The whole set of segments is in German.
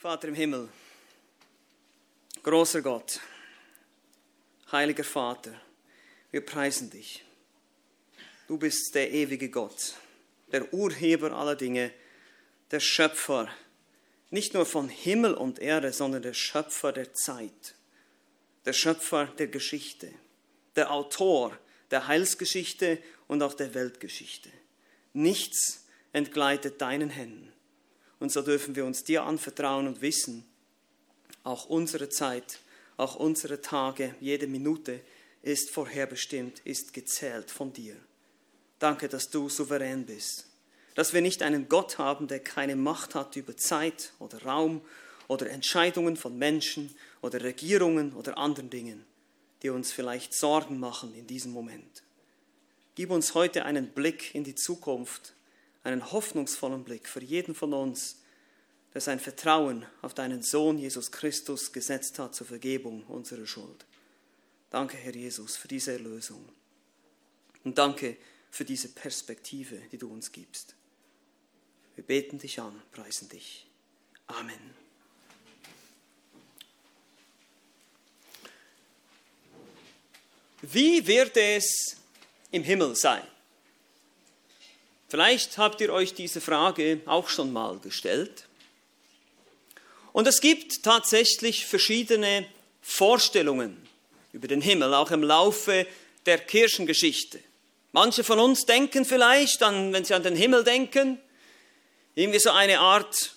Vater im Himmel, großer Gott, heiliger Vater, wir preisen dich. Du bist der ewige Gott, der Urheber aller Dinge, der Schöpfer, nicht nur von Himmel und Erde, sondern der Schöpfer der Zeit, der Schöpfer der Geschichte, der Autor der Heilsgeschichte und auch der Weltgeschichte. Nichts entgleitet deinen Händen. Und so dürfen wir uns dir anvertrauen und wissen, auch unsere Zeit, auch unsere Tage, jede Minute ist vorherbestimmt, ist gezählt von dir. Danke, dass du souverän bist. Dass wir nicht einen Gott haben, der keine Macht hat über Zeit oder Raum oder Entscheidungen von Menschen oder Regierungen oder anderen Dingen, die uns vielleicht Sorgen machen in diesem Moment. Gib uns heute einen Blick in die Zukunft einen hoffnungsvollen Blick für jeden von uns, der sein Vertrauen auf deinen Sohn Jesus Christus gesetzt hat zur Vergebung unserer Schuld. Danke, Herr Jesus, für diese Erlösung. Und danke für diese Perspektive, die du uns gibst. Wir beten dich an, preisen dich. Amen. Wie wird es im Himmel sein? Vielleicht habt ihr euch diese Frage auch schon mal gestellt. Und es gibt tatsächlich verschiedene Vorstellungen über den Himmel, auch im Laufe der Kirchengeschichte. Manche von uns denken vielleicht, an, wenn sie an den Himmel denken, irgendwie so eine Art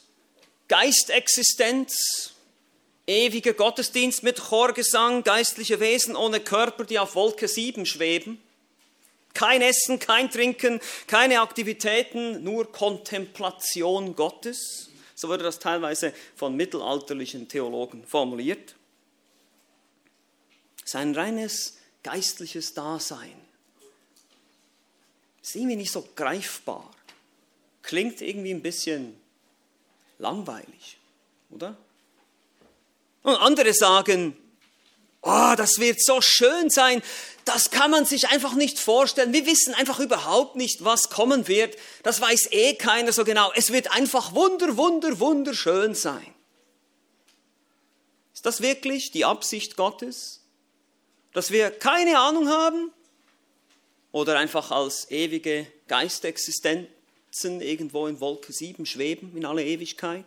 Geistexistenz, ewiger Gottesdienst mit Chorgesang, geistliche Wesen ohne Körper, die auf Wolke 7 schweben. Kein Essen, kein Trinken, keine Aktivitäten, nur Kontemplation Gottes. So wurde das teilweise von mittelalterlichen Theologen formuliert. Sein reines geistliches Dasein. Ist irgendwie nicht so greifbar. Klingt irgendwie ein bisschen langweilig, oder? Und andere sagen, oh, das wird so schön sein, das kann man sich einfach nicht vorstellen. Wir wissen einfach überhaupt nicht, was kommen wird. Das weiß eh keiner so genau. Es wird einfach wunder, wunder, wunderschön sein. Ist das wirklich die Absicht Gottes? Dass wir keine Ahnung haben? Oder einfach als ewige Geistexistenzen irgendwo in Wolke 7 schweben in alle Ewigkeit?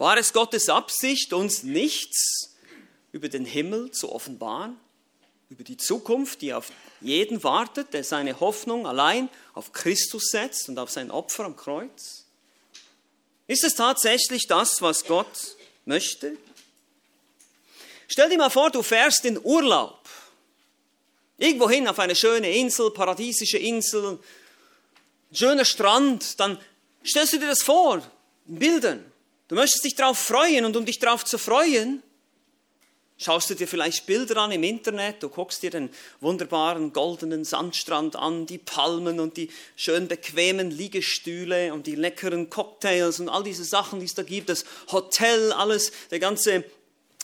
War es Gottes Absicht, uns nichts über den Himmel zu offenbaren, über die Zukunft, die auf jeden wartet, der seine Hoffnung allein auf Christus setzt und auf sein Opfer am Kreuz? Ist es tatsächlich das, was Gott möchte? Stell dir mal vor, du fährst in Urlaub. Irgendwohin auf eine schöne Insel, paradiesische Insel, schöner Strand, dann stellst du dir das vor, in Bildern. Du möchtest dich darauf freuen und um dich darauf zu freuen, Schaust du dir vielleicht Bilder an im Internet, du guckst dir den wunderbaren goldenen Sandstrand an, die Palmen und die schön bequemen Liegestühle und die leckeren Cocktails und all diese Sachen, die es da gibt, das Hotel, alles, der ganze,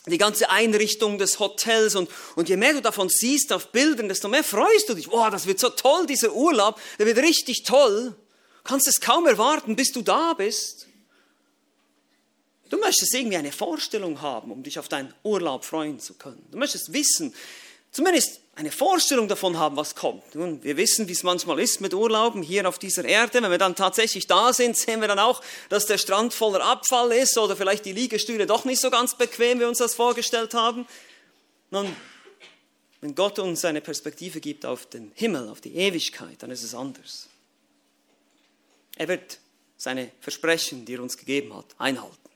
die ganze Einrichtung des Hotels und, und je mehr du davon siehst auf Bildern, desto mehr freust du dich. Wow, das wird so toll, dieser Urlaub, der wird richtig toll. Du kannst es kaum erwarten, bis du da bist. Du möchtest irgendwie eine Vorstellung haben, um dich auf deinen Urlaub freuen zu können. Du möchtest wissen, zumindest eine Vorstellung davon haben, was kommt. Nun, wir wissen, wie es manchmal ist mit Urlauben hier auf dieser Erde. Wenn wir dann tatsächlich da sind, sehen wir dann auch, dass der Strand voller Abfall ist oder vielleicht die Liegestühle doch nicht so ganz bequem, wie wir uns das vorgestellt haben. Nun, wenn Gott uns eine Perspektive gibt auf den Himmel, auf die Ewigkeit, dann ist es anders. Er wird seine Versprechen, die er uns gegeben hat, einhalten.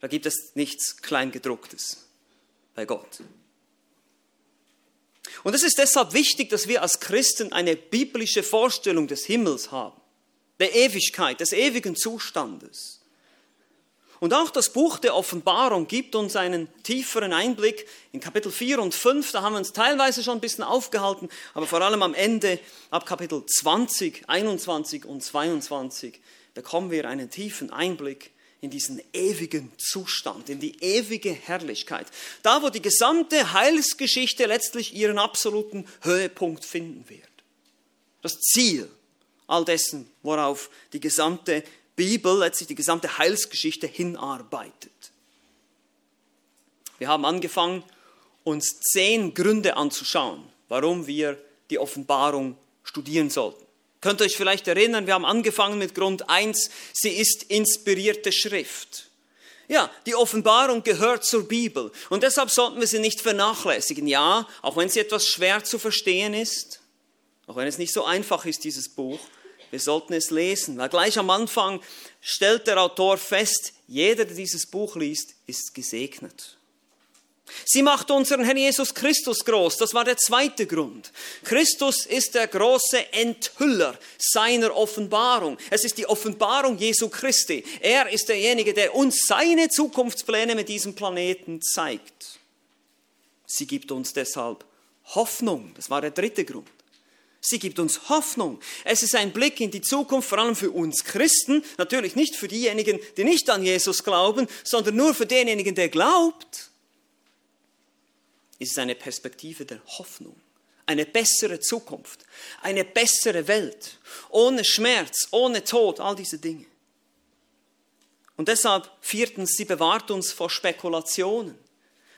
Da gibt es nichts Kleingedrucktes bei Gott. Und es ist deshalb wichtig, dass wir als Christen eine biblische Vorstellung des Himmels haben, der Ewigkeit, des ewigen Zustandes. Und auch das Buch der Offenbarung gibt uns einen tieferen Einblick. In Kapitel 4 und 5, da haben wir uns teilweise schon ein bisschen aufgehalten, aber vor allem am Ende, ab Kapitel 20, 21 und 22, bekommen wir einen tiefen Einblick in diesen ewigen Zustand, in die ewige Herrlichkeit. Da, wo die gesamte Heilsgeschichte letztlich ihren absoluten Höhepunkt finden wird. Das Ziel all dessen, worauf die gesamte Bibel, letztlich die gesamte Heilsgeschichte hinarbeitet. Wir haben angefangen, uns zehn Gründe anzuschauen, warum wir die Offenbarung studieren sollten. Könnt euch vielleicht erinnern, wir haben angefangen mit Grund 1, sie ist inspirierte Schrift. Ja, die Offenbarung gehört zur Bibel und deshalb sollten wir sie nicht vernachlässigen. Ja, auch wenn sie etwas schwer zu verstehen ist, auch wenn es nicht so einfach ist, dieses Buch, wir sollten es lesen, weil gleich am Anfang stellt der Autor fest, jeder, der dieses Buch liest, ist gesegnet. Sie macht unseren Herrn Jesus Christus groß. Das war der zweite Grund. Christus ist der große Enthüller seiner Offenbarung. Es ist die Offenbarung Jesu Christi. Er ist derjenige, der uns seine Zukunftspläne mit diesem Planeten zeigt. Sie gibt uns deshalb Hoffnung. Das war der dritte Grund. Sie gibt uns Hoffnung. Es ist ein Blick in die Zukunft, vor allem für uns Christen, natürlich nicht für diejenigen, die nicht an Jesus glauben, sondern nur für denjenigen, der glaubt ist es eine Perspektive der Hoffnung, eine bessere Zukunft, eine bessere Welt, ohne Schmerz, ohne Tod, all diese Dinge. Und deshalb, viertens, sie bewahrt uns vor Spekulationen.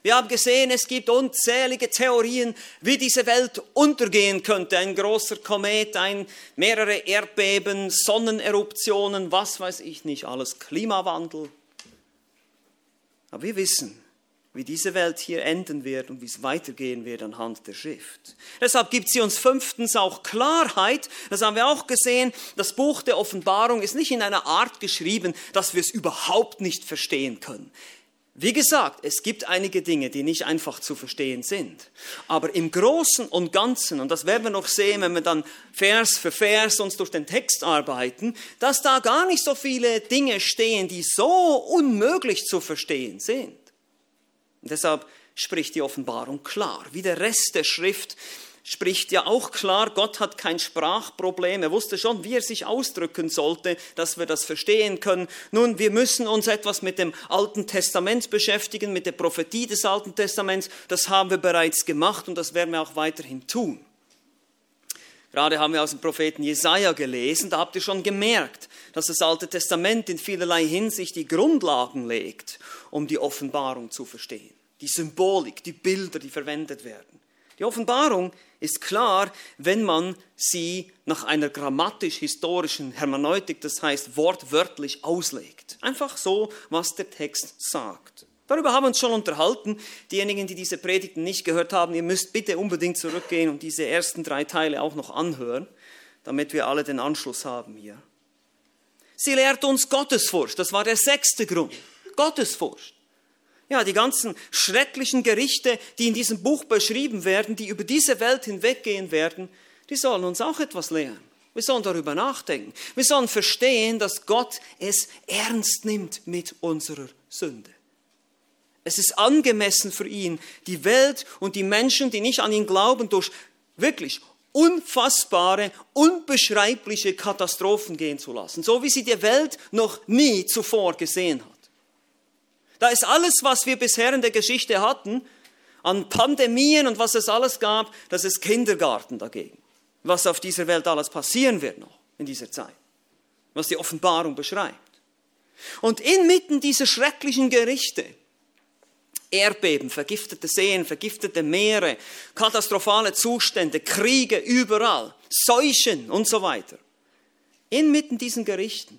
Wir haben gesehen, es gibt unzählige Theorien, wie diese Welt untergehen könnte. Ein großer Komet, ein, mehrere Erdbeben, Sonneneruptionen, was weiß ich nicht alles, Klimawandel. Aber wir wissen, wie diese Welt hier enden wird und wie es weitergehen wird anhand der Schrift. Deshalb gibt sie uns fünftens auch Klarheit. Das haben wir auch gesehen. Das Buch der Offenbarung ist nicht in einer Art geschrieben, dass wir es überhaupt nicht verstehen können. Wie gesagt, es gibt einige Dinge, die nicht einfach zu verstehen sind. Aber im Großen und Ganzen, und das werden wir noch sehen, wenn wir dann Vers für Vers uns durch den Text arbeiten, dass da gar nicht so viele Dinge stehen, die so unmöglich zu verstehen sind. Und deshalb spricht die Offenbarung klar. Wie der Rest der Schrift spricht ja auch klar, Gott hat kein Sprachproblem. Er wusste schon, wie er sich ausdrücken sollte, dass wir das verstehen können. Nun, wir müssen uns etwas mit dem Alten Testament beschäftigen, mit der Prophetie des Alten Testaments. Das haben wir bereits gemacht und das werden wir auch weiterhin tun. Gerade haben wir aus dem Propheten Jesaja gelesen, da habt ihr schon gemerkt, dass das Alte Testament in vielerlei Hinsicht die Grundlagen legt, um die Offenbarung zu verstehen. Die Symbolik, die Bilder, die verwendet werden. Die Offenbarung ist klar, wenn man sie nach einer grammatisch-historischen Hermeneutik, das heißt wortwörtlich, auslegt. Einfach so, was der Text sagt. Darüber haben wir uns schon unterhalten. Diejenigen, die diese Predigten nicht gehört haben, ihr müsst bitte unbedingt zurückgehen und diese ersten drei Teile auch noch anhören, damit wir alle den Anschluss haben hier. Sie lehrt uns Gottesfurcht. Das war der sechste Grund. Gottesfurcht. Ja, die ganzen schrecklichen Gerichte, die in diesem Buch beschrieben werden, die über diese Welt hinweggehen werden, die sollen uns auch etwas lehren. Wir sollen darüber nachdenken. Wir sollen verstehen, dass Gott es ernst nimmt mit unserer Sünde. Es ist angemessen für ihn, die Welt und die Menschen, die nicht an ihn glauben, durch wirklich unfassbare, unbeschreibliche Katastrophen gehen zu lassen, so wie sie die Welt noch nie zuvor gesehen hat. Da ist alles, was wir bisher in der Geschichte hatten, an Pandemien und was es alles gab, das ist Kindergarten dagegen. Was auf dieser Welt alles passieren wird noch in dieser Zeit. Was die Offenbarung beschreibt. Und inmitten dieser schrecklichen Gerichte Erdbeben, vergiftete Seen, vergiftete Meere, katastrophale Zustände, Kriege überall, Seuchen und so weiter. Inmitten diesen Gerichten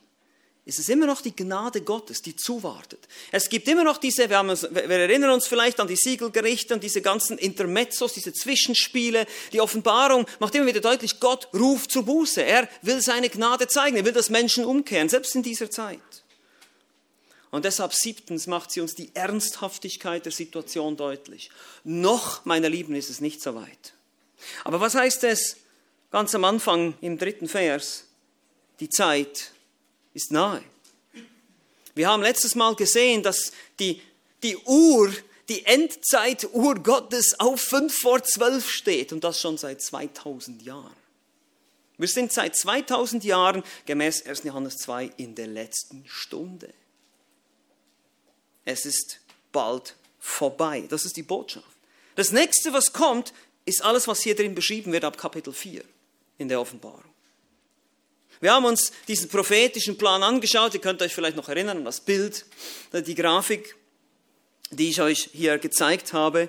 ist es immer noch die Gnade Gottes, die zuwartet. Es gibt immer noch diese, wir, uns, wir erinnern uns vielleicht an die Siegelgerichte und diese ganzen Intermezzos, diese Zwischenspiele. Die Offenbarung macht immer wieder deutlich, Gott ruft zur Buße. Er will seine Gnade zeigen, er will, dass Menschen umkehren, selbst in dieser Zeit. Und deshalb siebtens macht sie uns die Ernsthaftigkeit der Situation deutlich. Noch, meine Lieben, ist es nicht so weit. Aber was heißt es ganz am Anfang im dritten Vers? Die Zeit ist nahe. Wir haben letztes Mal gesehen, dass die, die Uhr, die Endzeituhr Gottes auf fünf vor zwölf steht und das schon seit 2000 Jahren. Wir sind seit 2000 Jahren gemäß 1. Johannes 2 in der letzten Stunde es ist bald vorbei. Das ist die Botschaft. Das nächste, was kommt, ist alles, was hier drin beschrieben wird ab Kapitel 4 in der Offenbarung. Wir haben uns diesen prophetischen Plan angeschaut. Ihr könnt euch vielleicht noch erinnern an das Bild, die Grafik, die ich euch hier gezeigt habe.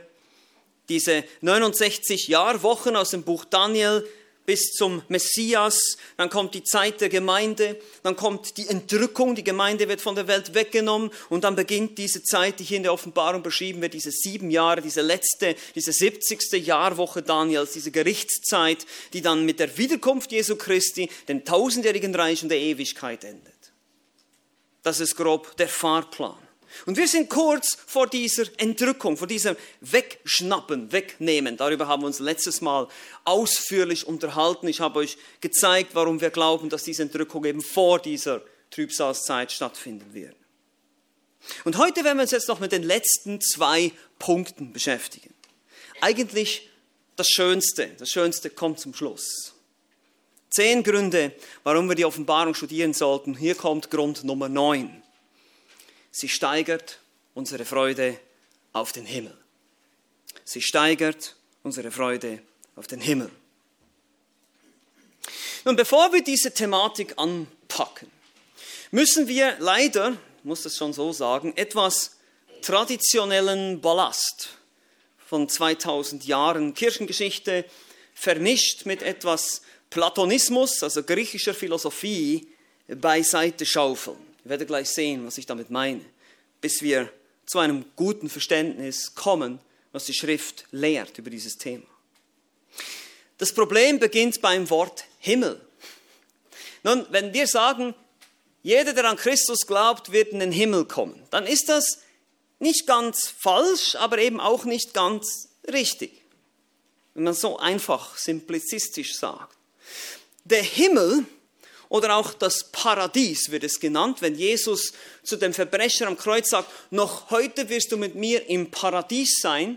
Diese 69 Jahrwochen aus dem Buch Daniel bis zum Messias, dann kommt die Zeit der Gemeinde, dann kommt die Entrückung, die Gemeinde wird von der Welt weggenommen und dann beginnt diese Zeit, die hier in der Offenbarung beschrieben wird, diese sieben Jahre, diese letzte, diese 70. Jahrwoche Daniels, diese Gerichtszeit, die dann mit der Wiederkunft Jesu Christi, dem tausendjährigen Reich und der Ewigkeit endet. Das ist grob der Fahrplan. Und wir sind kurz vor dieser Entrückung, vor diesem Wegschnappen, Wegnehmen. Darüber haben wir uns letztes Mal ausführlich unterhalten. Ich habe euch gezeigt, warum wir glauben, dass diese Entrückung eben vor dieser Trübsalzeit stattfinden wird. Und heute werden wir uns jetzt noch mit den letzten zwei Punkten beschäftigen. Eigentlich das Schönste. Das Schönste kommt zum Schluss. Zehn Gründe, warum wir die Offenbarung studieren sollten. Hier kommt Grund Nummer neun. Sie steigert unsere Freude auf den Himmel. Sie steigert unsere Freude auf den Himmel. Nun, bevor wir diese Thematik anpacken, müssen wir leider, muss das schon so sagen, etwas traditionellen Ballast von 2000 Jahren Kirchengeschichte vermischt mit etwas Platonismus, also griechischer Philosophie, beiseite schaufeln. Ihr werdet gleich sehen, was ich damit meine, bis wir zu einem guten Verständnis kommen, was die Schrift lehrt über dieses Thema. Das Problem beginnt beim Wort Himmel. Nun, wenn wir sagen, jeder, der an Christus glaubt, wird in den Himmel kommen, dann ist das nicht ganz falsch, aber eben auch nicht ganz richtig. Wenn man so einfach simplizistisch sagt. Der Himmel oder auch das Paradies wird es genannt, wenn Jesus zu dem Verbrecher am Kreuz sagt, noch heute wirst du mit mir im Paradies sein.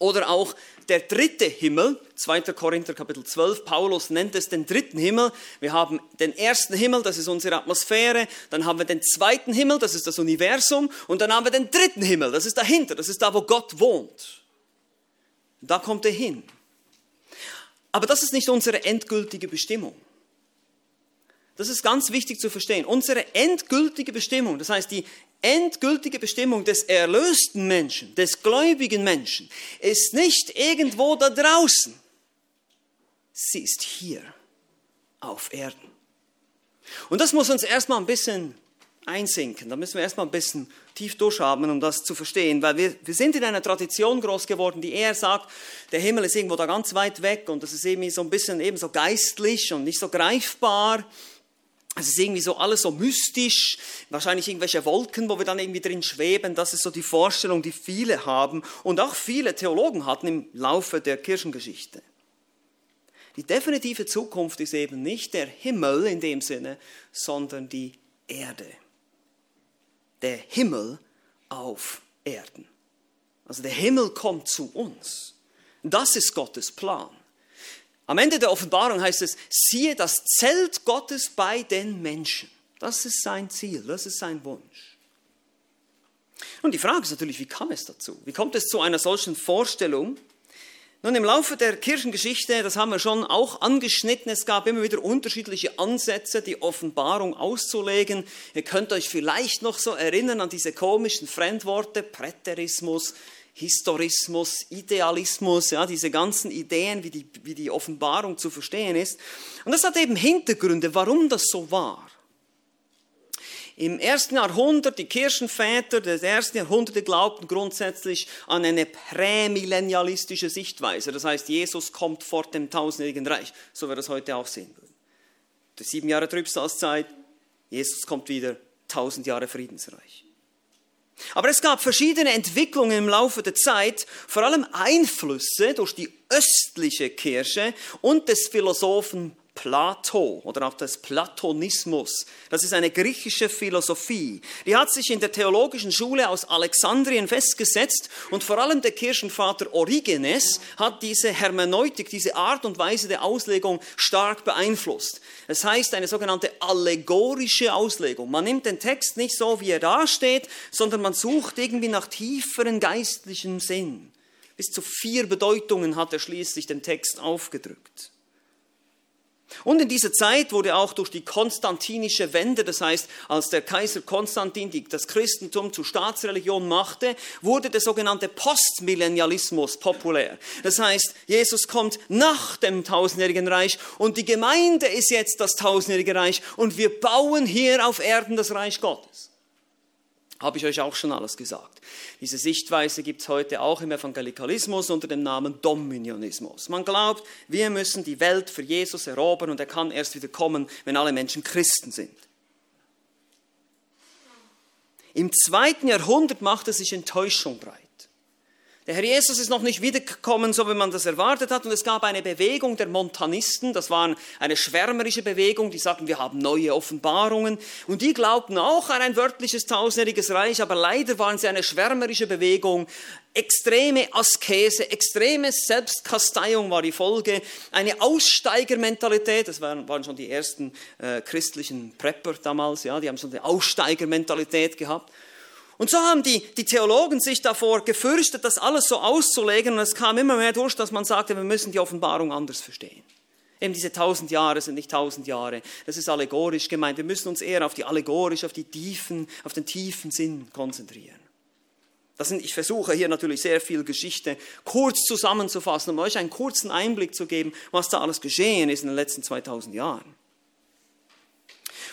Oder auch der dritte Himmel, 2. Korinther Kapitel 12, Paulus nennt es den dritten Himmel. Wir haben den ersten Himmel, das ist unsere Atmosphäre, dann haben wir den zweiten Himmel, das ist das Universum, und dann haben wir den dritten Himmel, das ist dahinter, das ist da, wo Gott wohnt. Da kommt er hin. Aber das ist nicht unsere endgültige Bestimmung. Das ist ganz wichtig zu verstehen. Unsere endgültige Bestimmung, das heißt die endgültige Bestimmung des erlösten Menschen, des gläubigen Menschen, ist nicht irgendwo da draußen. Sie ist hier auf Erden. Und das muss uns erstmal ein bisschen einsinken. Da müssen wir erstmal ein bisschen tief durchatmen, um das zu verstehen, weil wir, wir sind in einer Tradition groß geworden, die eher sagt, der Himmel ist irgendwo da ganz weit weg und das ist irgendwie so ein bisschen eben so geistlich und nicht so greifbar. Es ist irgendwie so alles so mystisch, wahrscheinlich irgendwelche Wolken, wo wir dann irgendwie drin schweben. Das ist so die Vorstellung, die viele haben und auch viele Theologen hatten im Laufe der Kirchengeschichte. Die definitive Zukunft ist eben nicht der Himmel in dem Sinne, sondern die Erde. Der Himmel auf Erden. Also der Himmel kommt zu uns. Das ist Gottes Plan. Am Ende der Offenbarung heißt es, siehe das Zelt Gottes bei den Menschen. Das ist sein Ziel, das ist sein Wunsch. Und die Frage ist natürlich, wie kam es dazu? Wie kommt es zu einer solchen Vorstellung? Nun, im Laufe der Kirchengeschichte, das haben wir schon auch angeschnitten, es gab immer wieder unterschiedliche Ansätze, die Offenbarung auszulegen. Ihr könnt euch vielleicht noch so erinnern an diese komischen Fremdworte, Präterismus, Historismus, Idealismus, ja, diese ganzen Ideen, wie die, wie die Offenbarung zu verstehen ist. Und das hat eben Hintergründe, warum das so war. Im ersten Jahrhundert, die Kirchenväter des ersten Jahrhunderts glaubten grundsätzlich an eine prämillennialistische Sichtweise. Das heißt, Jesus kommt vor dem tausendjährigen Reich, so wir das heute auch sehen würden. Die sieben Jahre Trübsalzeit, Jesus kommt wieder, tausend Jahre Friedensreich. Aber es gab verschiedene Entwicklungen im Laufe der Zeit, vor allem Einflüsse durch die östliche Kirche und des Philosophen Plato oder auch des Platonismus. Das ist eine griechische Philosophie. Die hat sich in der theologischen Schule aus Alexandrien festgesetzt und vor allem der Kirchenvater Origenes hat diese Hermeneutik, diese Art und Weise der Auslegung stark beeinflusst. Das heißt eine sogenannte allegorische Auslegung. Man nimmt den Text nicht so, wie er da steht, sondern man sucht irgendwie nach tieferen geistlichen Sinn. Bis zu vier Bedeutungen hat er schließlich den Text aufgedrückt. Und in dieser Zeit wurde auch durch die konstantinische Wende, das heißt, als der Kaiser Konstantin das Christentum zur Staatsreligion machte, wurde der sogenannte Postmillennialismus populär. Das heißt, Jesus kommt nach dem tausendjährigen Reich und die Gemeinde ist jetzt das tausendjährige Reich und wir bauen hier auf Erden das Reich Gottes. Habe ich euch auch schon alles gesagt. Diese Sichtweise gibt es heute auch im Evangelikalismus unter dem Namen Dominionismus. Man glaubt, wir müssen die Welt für Jesus erobern und er kann erst wieder kommen, wenn alle Menschen Christen sind. Im zweiten Jahrhundert machte sich Enttäuschung breit. Der Herr Jesus ist noch nicht wiedergekommen, so wie man das erwartet hat. Und es gab eine Bewegung der Montanisten, das war eine schwärmerische Bewegung, die sagten, wir haben neue Offenbarungen. Und die glaubten auch an ein wörtliches tausendjähriges Reich, aber leider waren sie eine schwärmerische Bewegung. Extreme Askese, extreme Selbstkasteiung war die Folge, eine Aussteigermentalität, das waren, waren schon die ersten äh, christlichen Prepper damals, ja, die haben schon eine Aussteigermentalität gehabt. Und so haben die, die Theologen sich davor gefürchtet, das alles so auszulegen. Und es kam immer mehr durch, dass man sagte, wir müssen die Offenbarung anders verstehen. Eben diese tausend Jahre sind nicht tausend Jahre. Das ist allegorisch gemeint. Wir müssen uns eher auf die allegorisch, auf die tiefen, auf den tiefen Sinn konzentrieren. Das sind, ich versuche hier natürlich sehr viel Geschichte kurz zusammenzufassen, um euch einen kurzen Einblick zu geben, was da alles geschehen ist in den letzten 2000 Jahren.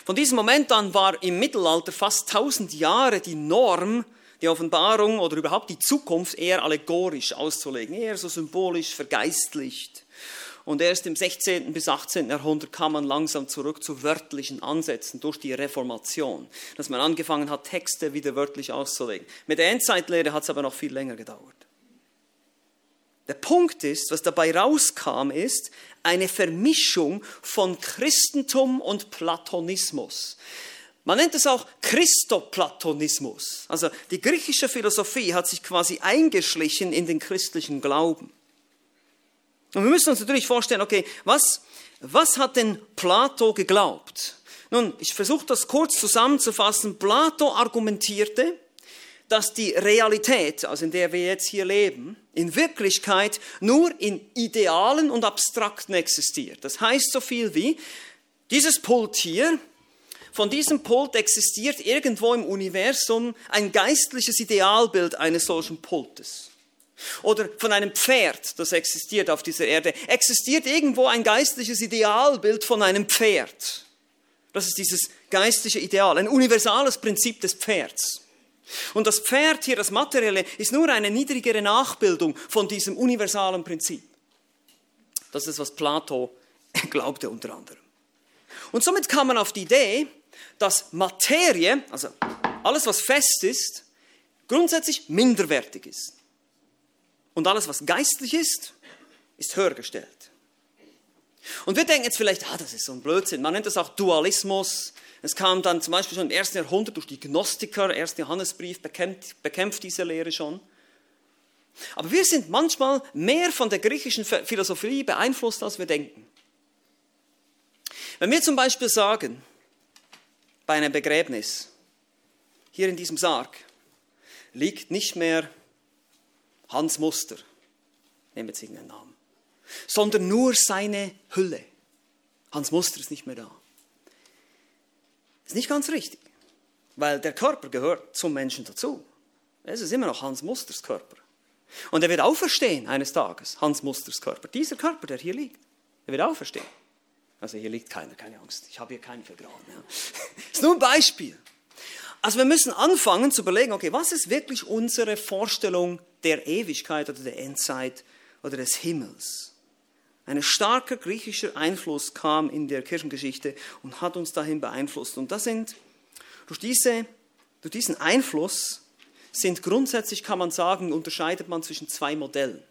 Von diesem Moment an war im Mittelalter fast 1000 Jahre die Norm, die Offenbarung oder überhaupt die Zukunft eher allegorisch auszulegen, eher so symbolisch vergeistlicht. Und erst im 16. bis 18. Jahrhundert kam man langsam zurück zu wörtlichen Ansätzen durch die Reformation, dass man angefangen hat, Texte wieder wörtlich auszulegen. Mit der Endzeitlehre hat es aber noch viel länger gedauert. Der Punkt ist, was dabei rauskam, ist eine Vermischung von Christentum und Platonismus. Man nennt es auch Christoplatonismus. Also die griechische Philosophie hat sich quasi eingeschlichen in den christlichen Glauben. Und wir müssen uns natürlich vorstellen, okay, was, was hat denn Plato geglaubt? Nun, ich versuche das kurz zusammenzufassen. Plato argumentierte, dass die Realität, also in der wir jetzt hier leben, in Wirklichkeit nur in Idealen und Abstrakten existiert. Das heißt so viel wie, dieses Pult hier, von diesem Pult existiert irgendwo im Universum ein geistliches Idealbild eines solchen Pultes. Oder von einem Pferd, das existiert auf dieser Erde, existiert irgendwo ein geistliches Idealbild von einem Pferd. Das ist dieses geistliche Ideal, ein universales Prinzip des Pferds. Und das Pferd hier, das Materielle, ist nur eine niedrigere Nachbildung von diesem universalen Prinzip. Das ist, was Plato glaubte unter anderem. Und somit kam man auf die Idee, dass Materie, also alles, was fest ist, grundsätzlich minderwertig ist. Und alles, was geistlich ist, ist höher gestellt. Und wir denken jetzt vielleicht, ah, das ist so ein Blödsinn. Man nennt das auch Dualismus. Es kam dann zum Beispiel schon im ersten Jahrhundert durch die Gnostiker, der erste Johannesbrief bekämpft, bekämpft diese Lehre schon. Aber wir sind manchmal mehr von der griechischen Philosophie beeinflusst, als wir denken. Wenn wir zum Beispiel sagen, bei einem Begräbnis, hier in diesem Sarg, liegt nicht mehr Hans Muster, nehmen wir jetzt irgendeinen Namen, sondern nur seine Hülle. Hans Muster ist nicht mehr da ist nicht ganz richtig, weil der Körper gehört zum Menschen dazu. Es ist immer noch Hans Musters Körper. Und er wird auferstehen eines Tages, Hans Musters Körper. Dieser Körper, der hier liegt, er wird auferstehen. Also hier liegt keiner, keine Angst. Ich habe hier keinen vergraben. Ja. Ist nur ein Beispiel. Also wir müssen anfangen zu überlegen, okay, was ist wirklich unsere Vorstellung der Ewigkeit oder der Endzeit oder des Himmels? Ein starker griechischer Einfluss kam in der Kirchengeschichte und hat uns dahin beeinflusst. Und das sind, durch, diese, durch diesen Einfluss sind grundsätzlich, kann man sagen, unterscheidet man zwischen zwei Modellen.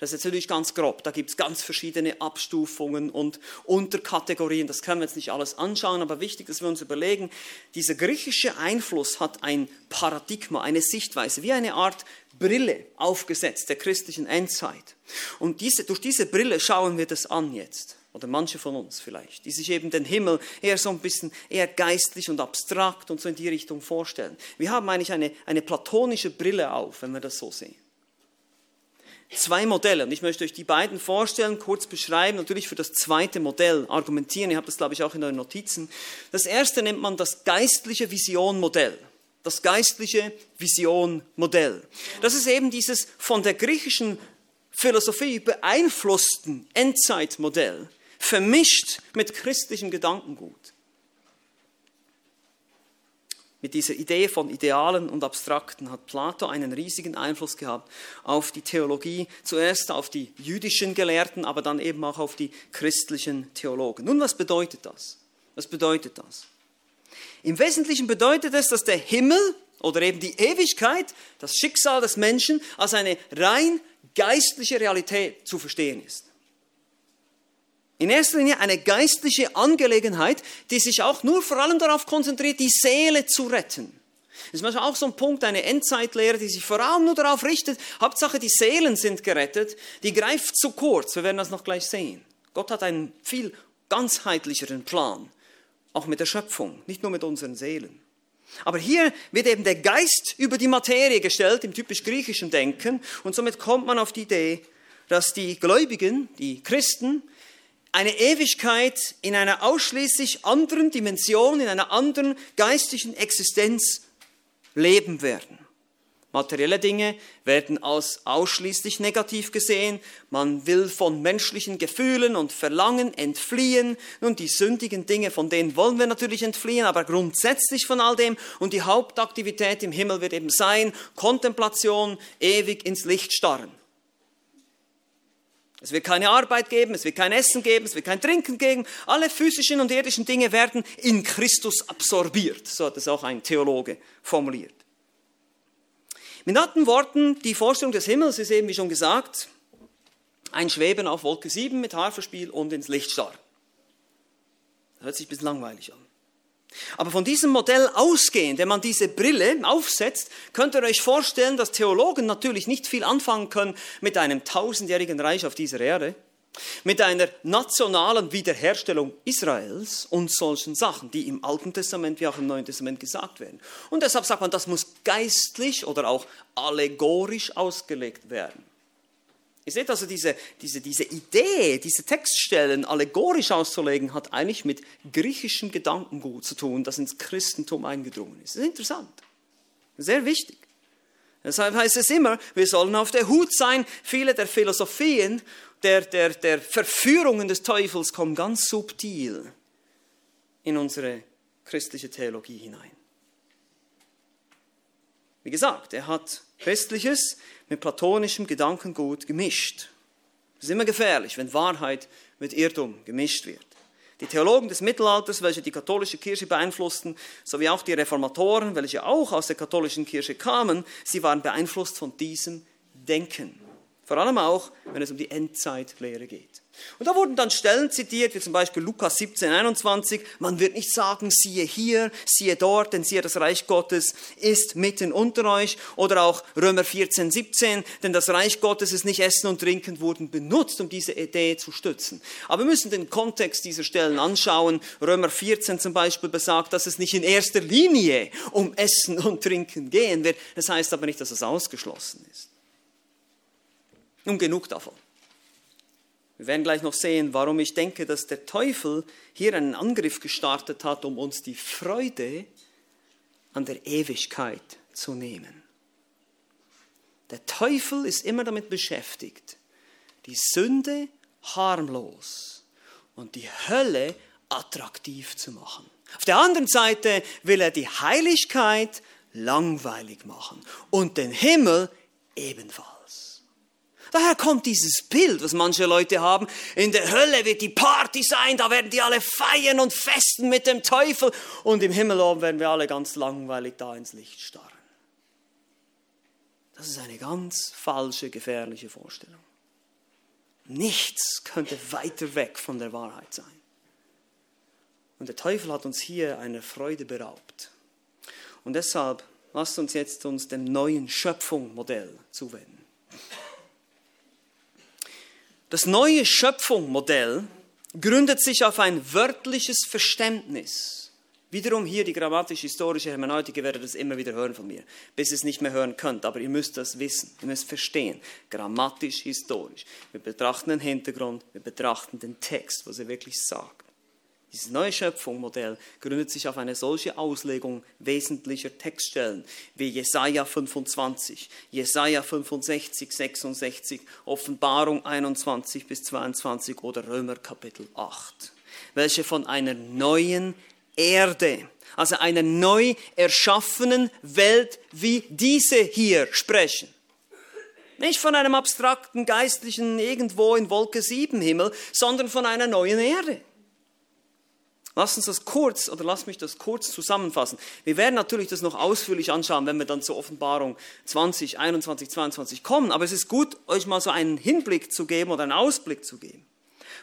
Das ist natürlich ganz grob. Da gibt es ganz verschiedene Abstufungen und Unterkategorien. Das können wir jetzt nicht alles anschauen, aber wichtig, dass wir uns überlegen, dieser griechische Einfluss hat ein Paradigma, eine Sichtweise, wie eine Art Brille aufgesetzt der christlichen Endzeit. Und diese, durch diese Brille schauen wir das an jetzt. Oder manche von uns vielleicht, die sich eben den Himmel eher so ein bisschen eher geistlich und abstrakt und so in die Richtung vorstellen. Wir haben eigentlich eine, eine platonische Brille auf, wenn wir das so sehen. Zwei Modelle. Und ich möchte euch die beiden vorstellen, kurz beschreiben, natürlich für das zweite Modell argumentieren. Ihr habt das, glaube ich, auch in euren Notizen. Das erste nennt man das geistliche Vision-Modell. Das geistliche Vision-Modell. Das ist eben dieses von der griechischen Philosophie beeinflussten Endzeitmodell, vermischt mit christlichem Gedankengut mit dieser Idee von Idealen und Abstrakten hat Plato einen riesigen Einfluss gehabt auf die Theologie, zuerst auf die jüdischen Gelehrten, aber dann eben auch auf die christlichen Theologen. Nun, was bedeutet das? Was bedeutet das? Im Wesentlichen bedeutet es, dass der Himmel oder eben die Ewigkeit, das Schicksal des Menschen als eine rein geistliche Realität zu verstehen ist. In erster Linie eine geistliche Angelegenheit, die sich auch nur vor allem darauf konzentriert, die Seele zu retten. Das ist manchmal auch so ein Punkt, eine Endzeitlehre, die sich vor allem nur darauf richtet, Hauptsache die Seelen sind gerettet, die greift zu kurz, wir werden das noch gleich sehen. Gott hat einen viel ganzheitlicheren Plan, auch mit der Schöpfung, nicht nur mit unseren Seelen. Aber hier wird eben der Geist über die Materie gestellt, im typisch griechischen Denken, und somit kommt man auf die Idee, dass die Gläubigen, die Christen, eine Ewigkeit in einer ausschließlich anderen Dimension, in einer anderen geistlichen Existenz leben werden. Materielle Dinge werden als ausschließlich negativ gesehen. Man will von menschlichen Gefühlen und Verlangen entfliehen. Nun, die sündigen Dinge, von denen wollen wir natürlich entfliehen, aber grundsätzlich von all dem. Und die Hauptaktivität im Himmel wird eben sein, Kontemplation, ewig ins Licht starren. Es wird keine Arbeit geben, es wird kein Essen geben, es wird kein Trinken geben. Alle physischen und irdischen Dinge werden in Christus absorbiert. So hat es auch ein Theologe formuliert. Mit anderen Worten, die Vorstellung des Himmels ist eben, wie schon gesagt, ein Schweben auf Wolke 7 mit Harferspiel und ins Licht starren. Hört sich ein bisschen langweilig an. Aber von diesem Modell ausgehend, wenn man diese Brille aufsetzt, könnt ihr euch vorstellen, dass Theologen natürlich nicht viel anfangen können mit einem tausendjährigen Reich auf dieser Erde, mit einer nationalen Wiederherstellung Israels und solchen Sachen, die im Alten Testament wie auch im Neuen Testament gesagt werden. Und deshalb sagt man, das muss geistlich oder auch allegorisch ausgelegt werden. Ihr seht also, diese, diese, diese Idee, diese Textstellen allegorisch auszulegen, hat eigentlich mit griechischem Gedankengut zu tun, das ins Christentum eingedrungen ist. Das ist interessant. Sehr wichtig. Deshalb heißt es immer, wir sollen auf der Hut sein. Viele der Philosophien, der, der, der Verführungen des Teufels kommen ganz subtil in unsere christliche Theologie hinein. Wie gesagt, er hat Christliches mit platonischem Gedankengut gemischt. Es ist immer gefährlich, wenn Wahrheit mit Irrtum gemischt wird. Die Theologen des Mittelalters, welche die katholische Kirche beeinflussten, sowie auch die Reformatoren, welche auch aus der katholischen Kirche kamen, sie waren beeinflusst von diesem Denken. Vor allem auch, wenn es um die Endzeitlehre geht. Und da wurden dann Stellen zitiert, wie zum Beispiel Lukas 17, 21. Man wird nicht sagen, siehe hier, siehe dort, denn siehe, das Reich Gottes ist mitten unter euch. Oder auch Römer 14, 17, denn das Reich Gottes ist nicht Essen und Trinken wurden benutzt, um diese Idee zu stützen. Aber wir müssen den Kontext dieser Stellen anschauen. Römer 14 zum Beispiel besagt, dass es nicht in erster Linie um Essen und Trinken gehen wird. Das heißt aber nicht, dass es ausgeschlossen ist. Nun genug davon. Wir werden gleich noch sehen, warum ich denke, dass der Teufel hier einen Angriff gestartet hat, um uns die Freude an der Ewigkeit zu nehmen. Der Teufel ist immer damit beschäftigt, die Sünde harmlos und die Hölle attraktiv zu machen. Auf der anderen Seite will er die Heiligkeit langweilig machen und den Himmel ebenfalls. Daher kommt dieses Bild, was manche Leute haben. In der Hölle wird die Party sein, da werden die alle feiern und festen mit dem Teufel. Und im Himmel oben werden wir alle ganz langweilig da ins Licht starren. Das ist eine ganz falsche, gefährliche Vorstellung. Nichts könnte weiter weg von der Wahrheit sein. Und der Teufel hat uns hier eine Freude beraubt. Und deshalb lasst uns jetzt uns dem neuen Schöpfungsmodell zuwenden. Das neue Schöpfungsmodell gründet sich auf ein wörtliches Verständnis Wiederum hier die grammatisch-historische Hermeneutik, ihr werdet das immer wieder hören von mir, bis ihr es nicht mehr hören könnt, aber ihr müsst das wissen, ihr müsst verstehen, grammatisch-historisch. Wir betrachten den Hintergrund, wir betrachten den Text, was er wirklich sagt. Dieses neue Schöpfungsmodell gründet sich auf eine solche Auslegung wesentlicher Textstellen wie Jesaja 25, Jesaja 65, 66, Offenbarung 21 bis 22 oder Römer Kapitel 8, welche von einer neuen Erde, also einer neu erschaffenen Welt wie diese hier sprechen. Nicht von einem abstrakten geistlichen irgendwo in Wolke 7 Himmel, sondern von einer neuen Erde. Lass uns das kurz, oder lass mich das kurz zusammenfassen. Wir werden natürlich das noch ausführlich anschauen, wenn wir dann zur Offenbarung 20, 21, 22 kommen. Aber es ist gut, euch mal so einen Hinblick zu geben oder einen Ausblick zu geben.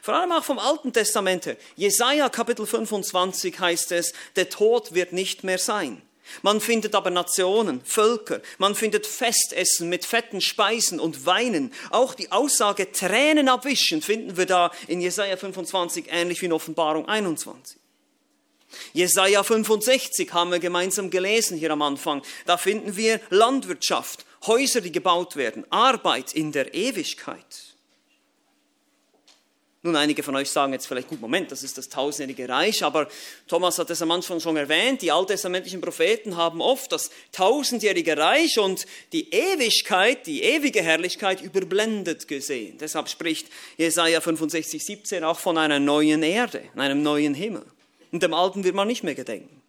Vor allem auch vom Alten Testament her. Jesaja Kapitel 25 heißt es, der Tod wird nicht mehr sein. Man findet aber Nationen, Völker, man findet Festessen mit fetten Speisen und Weinen. Auch die Aussage Tränen abwischen finden wir da in Jesaja 25 ähnlich wie in Offenbarung 21. Jesaja 65 haben wir gemeinsam gelesen hier am Anfang. Da finden wir Landwirtschaft, Häuser, die gebaut werden, Arbeit in der Ewigkeit. Nun, einige von euch sagen jetzt vielleicht, gut, Moment, das ist das tausendjährige Reich, aber Thomas hat es am Anfang schon erwähnt, die alttestamentlichen Propheten haben oft das tausendjährige Reich und die Ewigkeit, die ewige Herrlichkeit überblendet gesehen. Deshalb spricht Jesaja 65, 17 auch von einer neuen Erde, einem neuen Himmel. Und dem Alten wird man nicht mehr gedenken.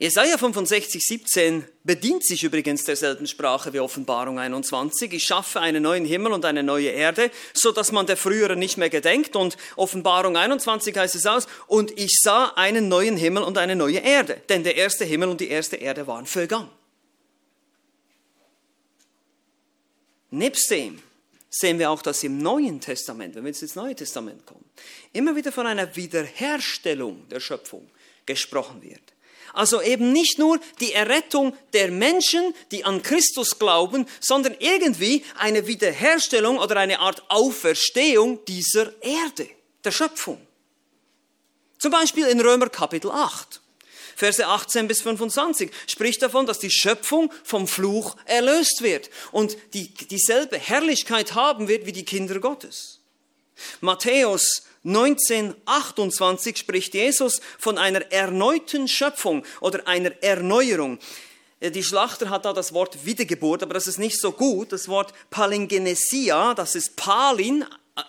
Jesaja 65, 17 bedient sich übrigens derselben Sprache wie Offenbarung 21. Ich schaffe einen neuen Himmel und eine neue Erde, so dass man der früheren nicht mehr gedenkt. Und Offenbarung 21 heißt es aus, und ich sah einen neuen Himmel und eine neue Erde. Denn der erste Himmel und die erste Erde waren vergangen. Nebst dem sehen wir auch, dass im Neuen Testament, wenn wir jetzt ins Neue Testament kommen, immer wieder von einer Wiederherstellung der Schöpfung gesprochen wird. Also eben nicht nur die Errettung der Menschen, die an Christus glauben, sondern irgendwie eine Wiederherstellung oder eine Art Auferstehung dieser Erde, der Schöpfung. Zum Beispiel in Römer Kapitel 8. Verse 18 bis 25 spricht davon, dass die Schöpfung vom Fluch erlöst wird und die, dieselbe Herrlichkeit haben wird wie die Kinder Gottes. Matthäus 1928 spricht Jesus von einer erneuten Schöpfung oder einer Erneuerung. Die Schlachter hat da das Wort Wiedergeburt, aber das ist nicht so gut. Das Wort Palingenesia, das ist Palin,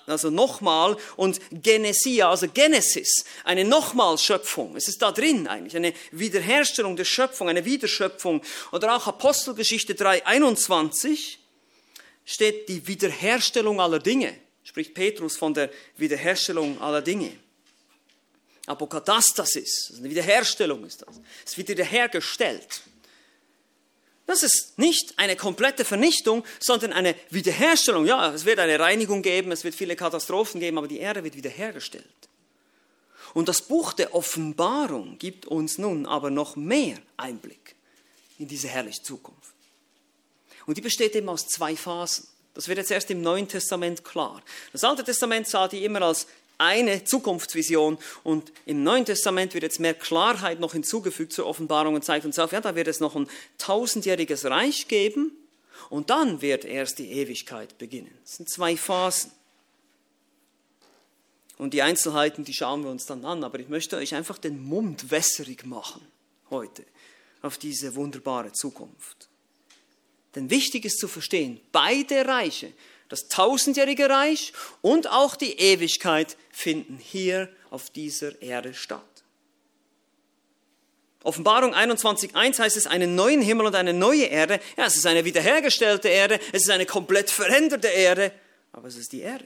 also nochmal, und Genesia, also Genesis, eine Nochmalschöpfung. Es ist da drin eigentlich, eine Wiederherstellung der Schöpfung, eine Wiederschöpfung. Oder auch Apostelgeschichte 3,21 steht die Wiederherstellung aller Dinge. Spricht Petrus von der Wiederherstellung aller Dinge. Apokatastasis, also eine Wiederherstellung ist das. Es wird wiederhergestellt. Das ist nicht eine komplette Vernichtung, sondern eine Wiederherstellung. Ja, es wird eine Reinigung geben, es wird viele Katastrophen geben, aber die Erde wird wiederhergestellt. Und das Buch der Offenbarung gibt uns nun aber noch mehr Einblick in diese herrliche Zukunft. Und die besteht eben aus zwei Phasen. Das wird jetzt erst im Neuen Testament klar. Das Alte Testament sah die immer als eine Zukunftsvision und im Neuen Testament wird jetzt mehr Klarheit noch hinzugefügt zur Offenbarung und zeigt uns auf, ja, da wird es noch ein tausendjähriges Reich geben und dann wird erst die Ewigkeit beginnen. Das sind zwei Phasen. Und die Einzelheiten, die schauen wir uns dann an, aber ich möchte euch einfach den Mund wässerig machen heute auf diese wunderbare Zukunft. Denn wichtig ist zu verstehen, beide Reiche das tausendjährige Reich und auch die Ewigkeit finden hier auf dieser Erde statt. Offenbarung 21.1 heißt es einen neuen Himmel und eine neue Erde. Ja, es ist eine wiederhergestellte Erde, es ist eine komplett veränderte Erde, aber es ist die Erde.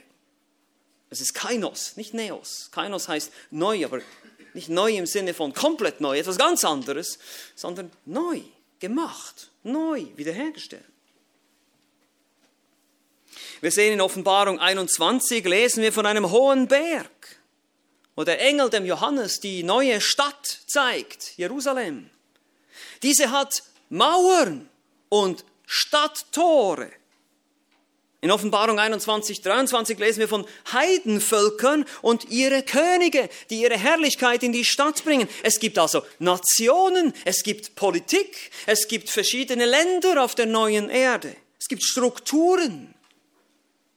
Es ist Kainos, nicht Neos. Kainos heißt neu, aber nicht neu im Sinne von komplett neu, etwas ganz anderes, sondern neu, gemacht, neu, wiederhergestellt. Wir sehen in Offenbarung 21, lesen wir von einem hohen Berg, wo der Engel dem Johannes die neue Stadt zeigt, Jerusalem. Diese hat Mauern und Stadttore. In Offenbarung 21, 23 lesen wir von Heidenvölkern und ihre Könige, die ihre Herrlichkeit in die Stadt bringen. Es gibt also Nationen, es gibt Politik, es gibt verschiedene Länder auf der neuen Erde. Es gibt Strukturen.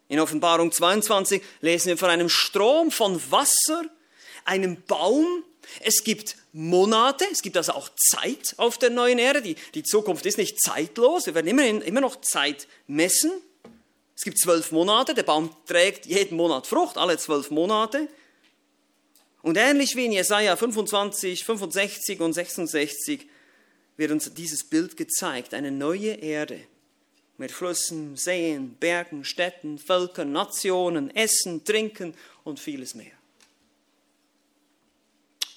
In Offenbarung 22 lesen wir von einem Strom von Wasser, einem Baum. Es gibt Monate, es gibt also auch Zeit auf der neuen Erde. Die, die Zukunft ist nicht zeitlos, wir werden immerhin, immer noch Zeit messen. Es gibt zwölf Monate, der Baum trägt jeden Monat Frucht, alle zwölf Monate. Und ähnlich wie in Jesaja 25, 65 und 66 wird uns dieses Bild gezeigt, eine neue Erde mit Flüssen, Seen, Bergen, Städten, Völkern, Nationen, Essen, Trinken und vieles mehr.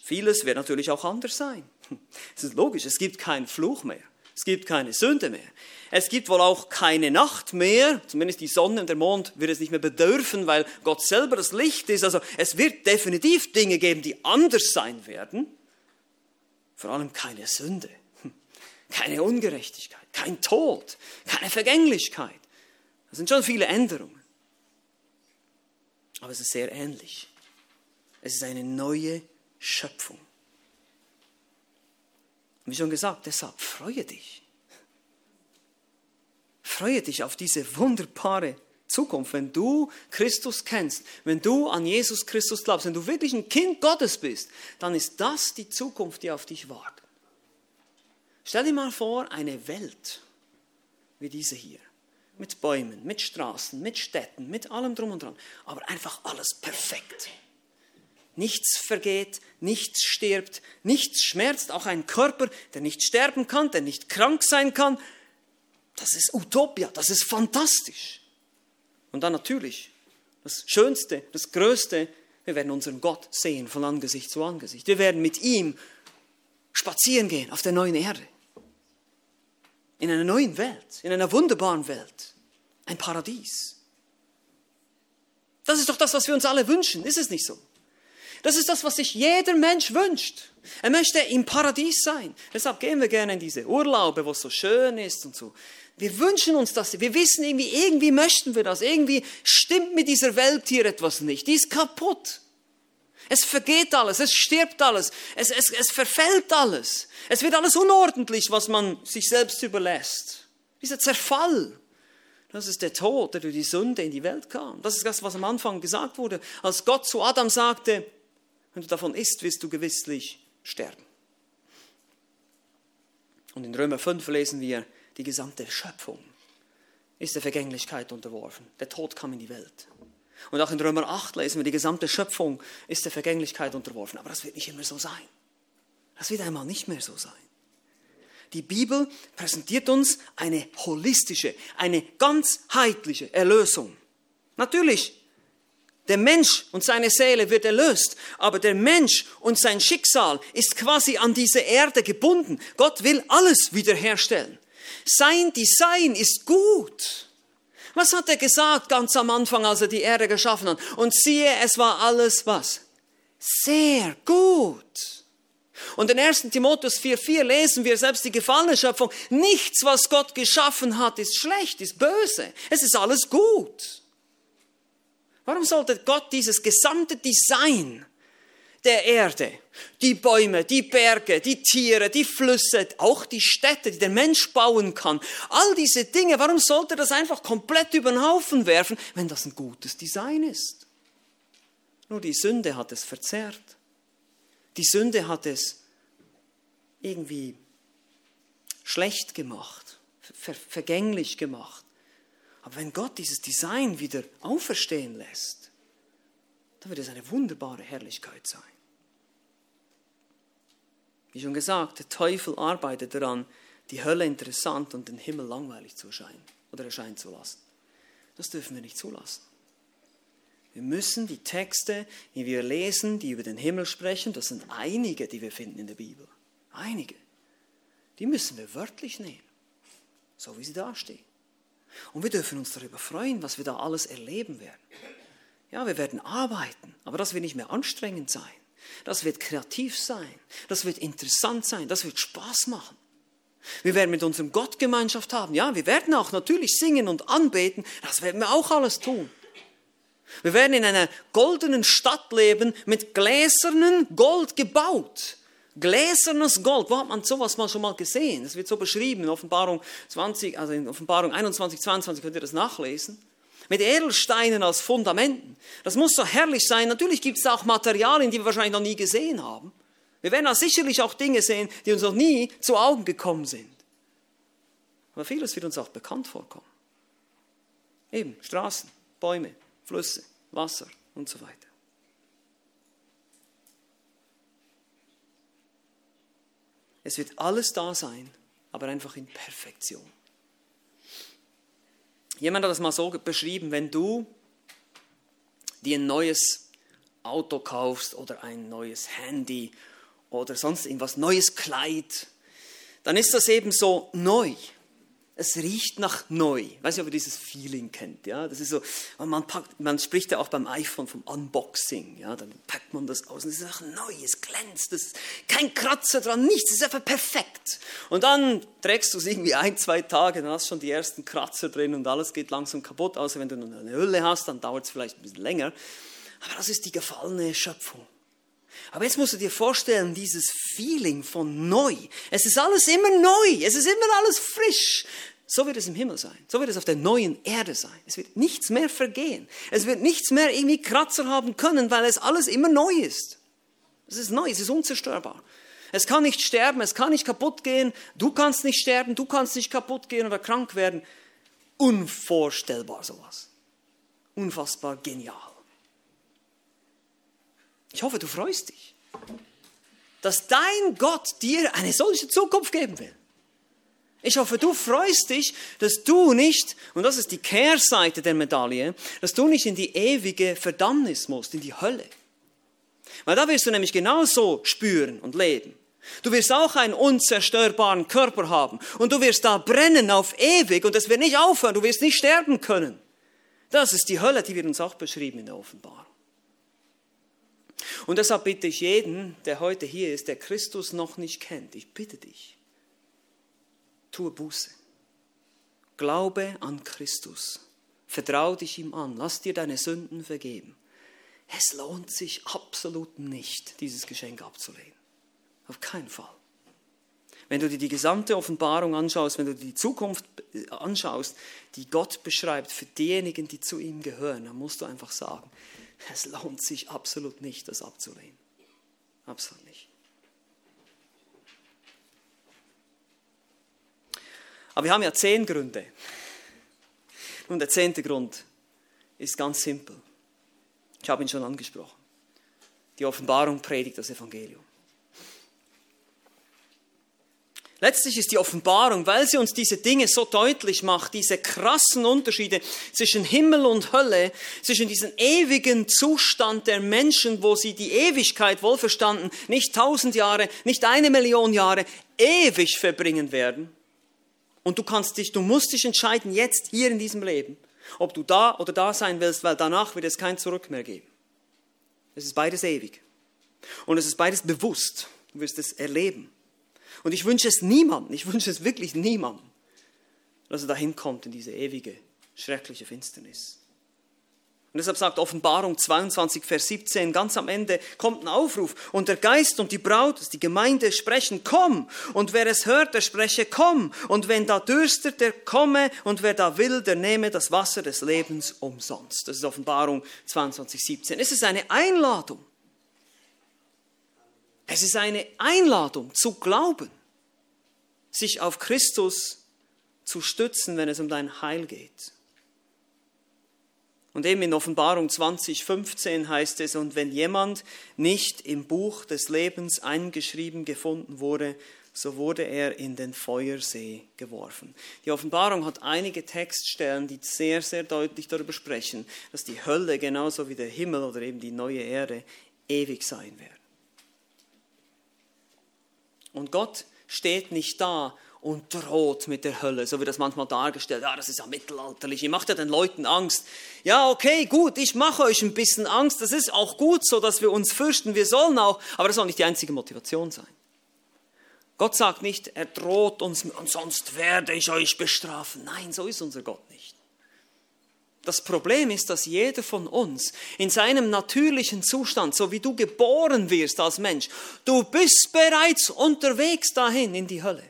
Vieles wird natürlich auch anders sein. Es ist logisch, es gibt keinen Fluch mehr. Es gibt keine Sünde mehr. Es gibt wohl auch keine Nacht mehr. Zumindest die Sonne und der Mond wird es nicht mehr bedürfen, weil Gott selber das Licht ist. Also es wird definitiv Dinge geben, die anders sein werden. Vor allem keine Sünde, keine Ungerechtigkeit, kein Tod, keine Vergänglichkeit. Das sind schon viele Änderungen. Aber es ist sehr ähnlich. Es ist eine neue Schöpfung. Wie schon gesagt, deshalb freue dich. Freue dich auf diese wunderbare Zukunft, wenn du Christus kennst, wenn du an Jesus Christus glaubst, wenn du wirklich ein Kind Gottes bist, dann ist das die Zukunft, die auf dich wartet. Stell dir mal vor, eine Welt wie diese hier. Mit Bäumen, mit Straßen, mit Städten, mit allem drum und dran. Aber einfach alles perfekt. Nichts vergeht, nichts stirbt, nichts schmerzt, auch ein Körper, der nicht sterben kann, der nicht krank sein kann. Das ist Utopia, das ist fantastisch. Und dann natürlich das Schönste, das Größte, wir werden unseren Gott sehen von Angesicht zu Angesicht. Wir werden mit ihm spazieren gehen auf der neuen Erde. In einer neuen Welt, in einer wunderbaren Welt. Ein Paradies. Das ist doch das, was wir uns alle wünschen, ist es nicht so? Das ist das, was sich jeder Mensch wünscht. Er möchte im Paradies sein. Deshalb gehen wir gerne in diese Urlaube, wo es so schön ist und so. Wir wünschen uns das. Wir wissen irgendwie, irgendwie möchten wir das. Irgendwie stimmt mit dieser Welt hier etwas nicht. Die ist kaputt. Es vergeht alles, es stirbt alles, es, es, es verfällt alles. Es wird alles unordentlich, was man sich selbst überlässt. Dieser Zerfall. Das ist der Tod, der durch die Sünde in die Welt kam. Das ist das, was am Anfang gesagt wurde. Als Gott zu Adam sagte, wenn du davon isst, wirst du gewisslich sterben. Und in Römer 5 lesen wir, die gesamte Schöpfung ist der Vergänglichkeit unterworfen. Der Tod kam in die Welt. Und auch in Römer 8 lesen wir, die gesamte Schöpfung ist der Vergänglichkeit unterworfen. Aber das wird nicht immer so sein. Das wird einmal nicht mehr so sein. Die Bibel präsentiert uns eine holistische, eine ganzheitliche Erlösung. Natürlich der Mensch und seine Seele wird erlöst, aber der Mensch und sein Schicksal ist quasi an diese Erde gebunden. Gott will alles wiederherstellen. Sein Design ist gut. Was hat er gesagt ganz am Anfang, als er die Erde geschaffen hat? Und siehe, es war alles was? Sehr gut. Und in 1. Timotheus 4,4 lesen wir selbst die gefallene Schöpfung. Nichts, was Gott geschaffen hat, ist schlecht, ist böse. Es ist alles gut. Warum sollte Gott dieses gesamte Design der Erde, die Bäume, die Berge, die Tiere, die Flüsse, auch die Städte, die der Mensch bauen kann, all diese Dinge, warum sollte er das einfach komplett über den Haufen werfen, wenn das ein gutes Design ist? Nur die Sünde hat es verzerrt. Die Sünde hat es irgendwie schlecht gemacht, ver vergänglich gemacht. Aber wenn Gott dieses Design wieder auferstehen lässt, dann wird es eine wunderbare Herrlichkeit sein. Wie schon gesagt, der Teufel arbeitet daran, die Hölle interessant und den Himmel langweilig zu erscheinen oder erscheinen zu lassen. Das dürfen wir nicht zulassen. Wir müssen die Texte, die wir lesen, die über den Himmel sprechen, das sind einige, die wir finden in der Bibel. Einige. Die müssen wir wörtlich nehmen, so wie sie dastehen. Und wir dürfen uns darüber freuen, was wir da alles erleben werden. Ja, wir werden arbeiten, aber das wird nicht mehr anstrengend sein. Das wird kreativ sein. Das wird interessant sein. Das wird Spaß machen. Wir werden mit unserem Gott Gemeinschaft haben. Ja, wir werden auch natürlich singen und anbeten. Das werden wir auch alles tun. Wir werden in einer goldenen Stadt leben, mit gläsernen Gold gebaut. Gläsernes Gold, wo hat man sowas mal schon mal gesehen? Das wird so beschrieben in Offenbarung 20, also in Offenbarung 21, 22 könnt ihr das nachlesen. Mit Edelsteinen als Fundamenten. Das muss so herrlich sein. Natürlich gibt es auch Materialien, die wir wahrscheinlich noch nie gesehen haben. Wir werden auch sicherlich auch Dinge sehen, die uns noch nie zu Augen gekommen sind. Aber vieles wird uns auch bekannt vorkommen. Eben Straßen, Bäume, Flüsse, Wasser und so weiter. Es wird alles da sein, aber einfach in Perfektion. Jemand hat das mal so beschrieben, wenn du dir ein neues Auto kaufst oder ein neues Handy oder sonst irgendwas, neues Kleid, dann ist das eben so neu es riecht nach neu. Ich weiß nicht, ob ihr dieses Feeling kennt. Ja? Das ist so, man, packt, man spricht ja auch beim iPhone vom Unboxing. Ja? Dann packt man das aus und es ist auch neu, es glänzt, es ist kein Kratzer dran, nichts, es ist einfach perfekt. Und dann trägst du es irgendwie ein, zwei Tage, dann hast du schon die ersten Kratzer drin und alles geht langsam kaputt. Außer wenn du eine Hülle hast, dann dauert es vielleicht ein bisschen länger. Aber das ist die gefallene Schöpfung. Aber jetzt musst du dir vorstellen, dieses Feeling von neu. Es ist alles immer neu. Es ist immer alles frisch. So wird es im Himmel sein. So wird es auf der neuen Erde sein. Es wird nichts mehr vergehen. Es wird nichts mehr irgendwie Kratzer haben können, weil es alles immer neu ist. Es ist neu, es ist unzerstörbar. Es kann nicht sterben, es kann nicht kaputt gehen. Du kannst nicht sterben, du kannst nicht kaputt gehen oder krank werden. Unvorstellbar sowas. Unfassbar genial. Ich hoffe, du freust dich, dass dein Gott dir eine solche Zukunft geben will. Ich hoffe, du freust dich, dass du nicht, und das ist die Kehrseite der Medaille, dass du nicht in die ewige Verdammnis musst, in die Hölle. Weil da wirst du nämlich genauso spüren und leben. Du wirst auch einen unzerstörbaren Körper haben und du wirst da brennen auf ewig und es wird nicht aufhören, du wirst nicht sterben können. Das ist die Hölle, die wird uns auch beschrieben in der Offenbarung. Und deshalb bitte ich jeden, der heute hier ist, der Christus noch nicht kennt, ich bitte dich, tue Buße. Glaube an Christus. Vertrau dich ihm an. Lass dir deine Sünden vergeben. Es lohnt sich absolut nicht, dieses Geschenk abzulehnen. Auf keinen Fall. Wenn du dir die gesamte Offenbarung anschaust, wenn du dir die Zukunft anschaust, die Gott beschreibt für diejenigen, die zu ihm gehören, dann musst du einfach sagen, es lohnt sich absolut nicht, das abzulehnen. Absolut nicht. Aber wir haben ja zehn Gründe. Und der zehnte Grund ist ganz simpel. Ich habe ihn schon angesprochen. Die Offenbarung predigt das Evangelium. Letztlich ist die Offenbarung, weil sie uns diese Dinge so deutlich macht, diese krassen Unterschiede zwischen Himmel und Hölle, zwischen diesem ewigen Zustand der Menschen, wo sie die Ewigkeit wohlverstanden, nicht tausend Jahre, nicht eine Million Jahre, ewig verbringen werden, und du kannst dich, du musst dich entscheiden, jetzt hier in diesem Leben, ob du da oder da sein willst, weil danach wird es kein Zurück mehr geben. Es ist beides ewig. Und es ist beides bewusst. Du wirst es erleben. Und ich wünsche es niemandem, ich wünsche es wirklich niemandem, dass er dahin kommt in diese ewige, schreckliche Finsternis. Und deshalb sagt Offenbarung 22, Vers 17, ganz am Ende kommt ein Aufruf. Und der Geist und die Braut, die Gemeinde sprechen, komm. Und wer es hört, der spreche, komm. Und wenn da dürstet, der komme. Und wer da will, der nehme das Wasser des Lebens umsonst. Das ist Offenbarung 22, 17. Es ist eine Einladung. Es ist eine Einladung zu glauben, sich auf Christus zu stützen, wenn es um dein Heil geht. Und eben in Offenbarung 2015 heißt es, und wenn jemand nicht im Buch des Lebens eingeschrieben gefunden wurde, so wurde er in den Feuersee geworfen. Die Offenbarung hat einige Textstellen, die sehr, sehr deutlich darüber sprechen, dass die Hölle genauso wie der Himmel oder eben die neue Erde ewig sein wird. Und Gott steht nicht da und droht mit der Hölle, so wird das manchmal dargestellt. Ja, das ist ja mittelalterlich, ihr macht ja den Leuten Angst. Ja, okay, gut, ich mache euch ein bisschen Angst, das ist auch gut so, dass wir uns fürchten, wir sollen auch, aber das soll nicht die einzige Motivation sein. Gott sagt nicht, er droht uns und sonst werde ich euch bestrafen. Nein, so ist unser Gott nicht. Das Problem ist, dass jeder von uns in seinem natürlichen Zustand, so wie du geboren wirst als Mensch, du bist bereits unterwegs dahin in die Hölle.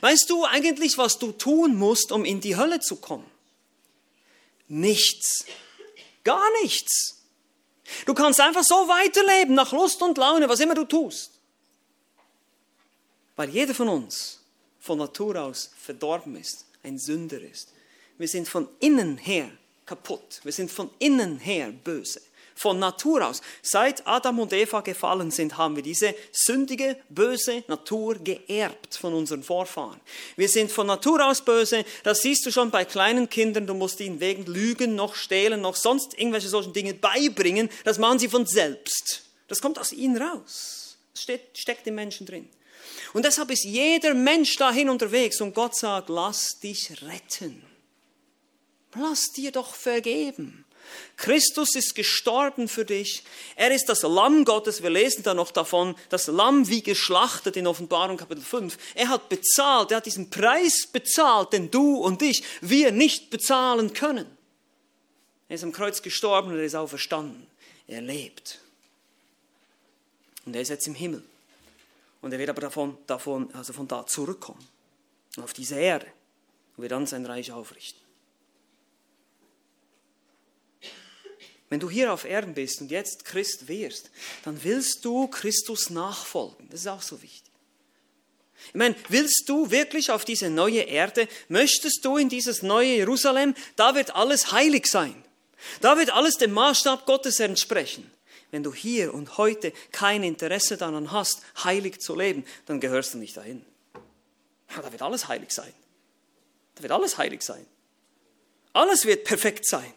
Weißt du eigentlich, was du tun musst, um in die Hölle zu kommen? Nichts. Gar nichts. Du kannst einfach so weiterleben, nach Lust und Laune, was immer du tust. Weil jeder von uns von Natur aus verdorben ist, ein Sünder ist. Wir sind von innen her kaputt. Wir sind von innen her böse. Von Natur aus. Seit Adam und Eva gefallen sind, haben wir diese sündige, böse Natur geerbt von unseren Vorfahren. Wir sind von Natur aus böse. Das siehst du schon bei kleinen Kindern. Du musst ihnen wegen Lügen, noch stehlen, noch sonst irgendwelche solchen Dinge beibringen. Das machen sie von selbst. Das kommt aus ihnen raus. Das steckt im Menschen drin. Und deshalb ist jeder Mensch dahin unterwegs und Gott sagt, lass dich retten. Lass dir doch vergeben. Christus ist gestorben für dich. Er ist das Lamm Gottes. Wir lesen da noch davon, das Lamm wie geschlachtet in Offenbarung Kapitel 5. Er hat bezahlt, er hat diesen Preis bezahlt, den du und ich, wir nicht bezahlen können. Er ist am Kreuz gestorben und er ist auferstanden. Er lebt. Und er ist jetzt im Himmel. Und er wird aber davon, davon, also von da zurückkommen. Auf diese Erde. Und wird dann sein Reich aufrichten. Wenn du hier auf Erden bist und jetzt Christ wirst, dann willst du Christus nachfolgen. Das ist auch so wichtig. Ich meine, willst du wirklich auf diese neue Erde, möchtest du in dieses neue Jerusalem, da wird alles heilig sein. Da wird alles dem Maßstab Gottes entsprechen. Wenn du hier und heute kein Interesse daran hast, heilig zu leben, dann gehörst du nicht dahin. Da wird alles heilig sein. Da wird alles heilig sein. Alles wird perfekt sein.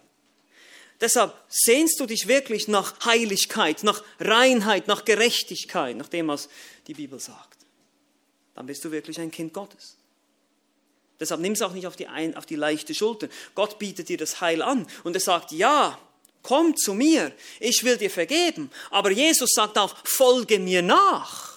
Deshalb sehnst du dich wirklich nach Heiligkeit, nach Reinheit, nach Gerechtigkeit, nach dem, was die Bibel sagt. Dann bist du wirklich ein Kind Gottes. Deshalb nimm es auch nicht auf die, ein, auf die leichte Schulter. Gott bietet dir das Heil an und er sagt, ja, komm zu mir, ich will dir vergeben. Aber Jesus sagt auch, folge mir nach.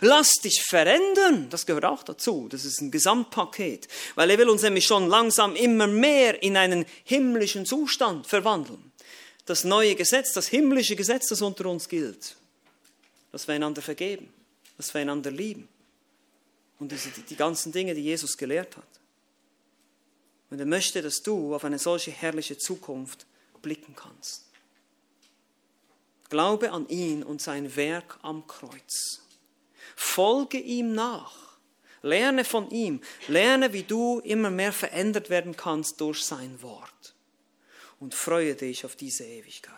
Lass dich verändern, das gehört auch dazu, das ist ein Gesamtpaket, weil er will uns nämlich schon langsam immer mehr in einen himmlischen Zustand verwandeln. Das neue Gesetz, das himmlische Gesetz, das unter uns gilt, dass wir einander vergeben, dass wir einander lieben und diese, die ganzen Dinge, die Jesus gelehrt hat. Und er möchte, dass du auf eine solche herrliche Zukunft blicken kannst. Glaube an ihn und sein Werk am Kreuz. Folge ihm nach. Lerne von ihm. Lerne, wie du immer mehr verändert werden kannst durch sein Wort. Und freue dich auf diese Ewigkeit.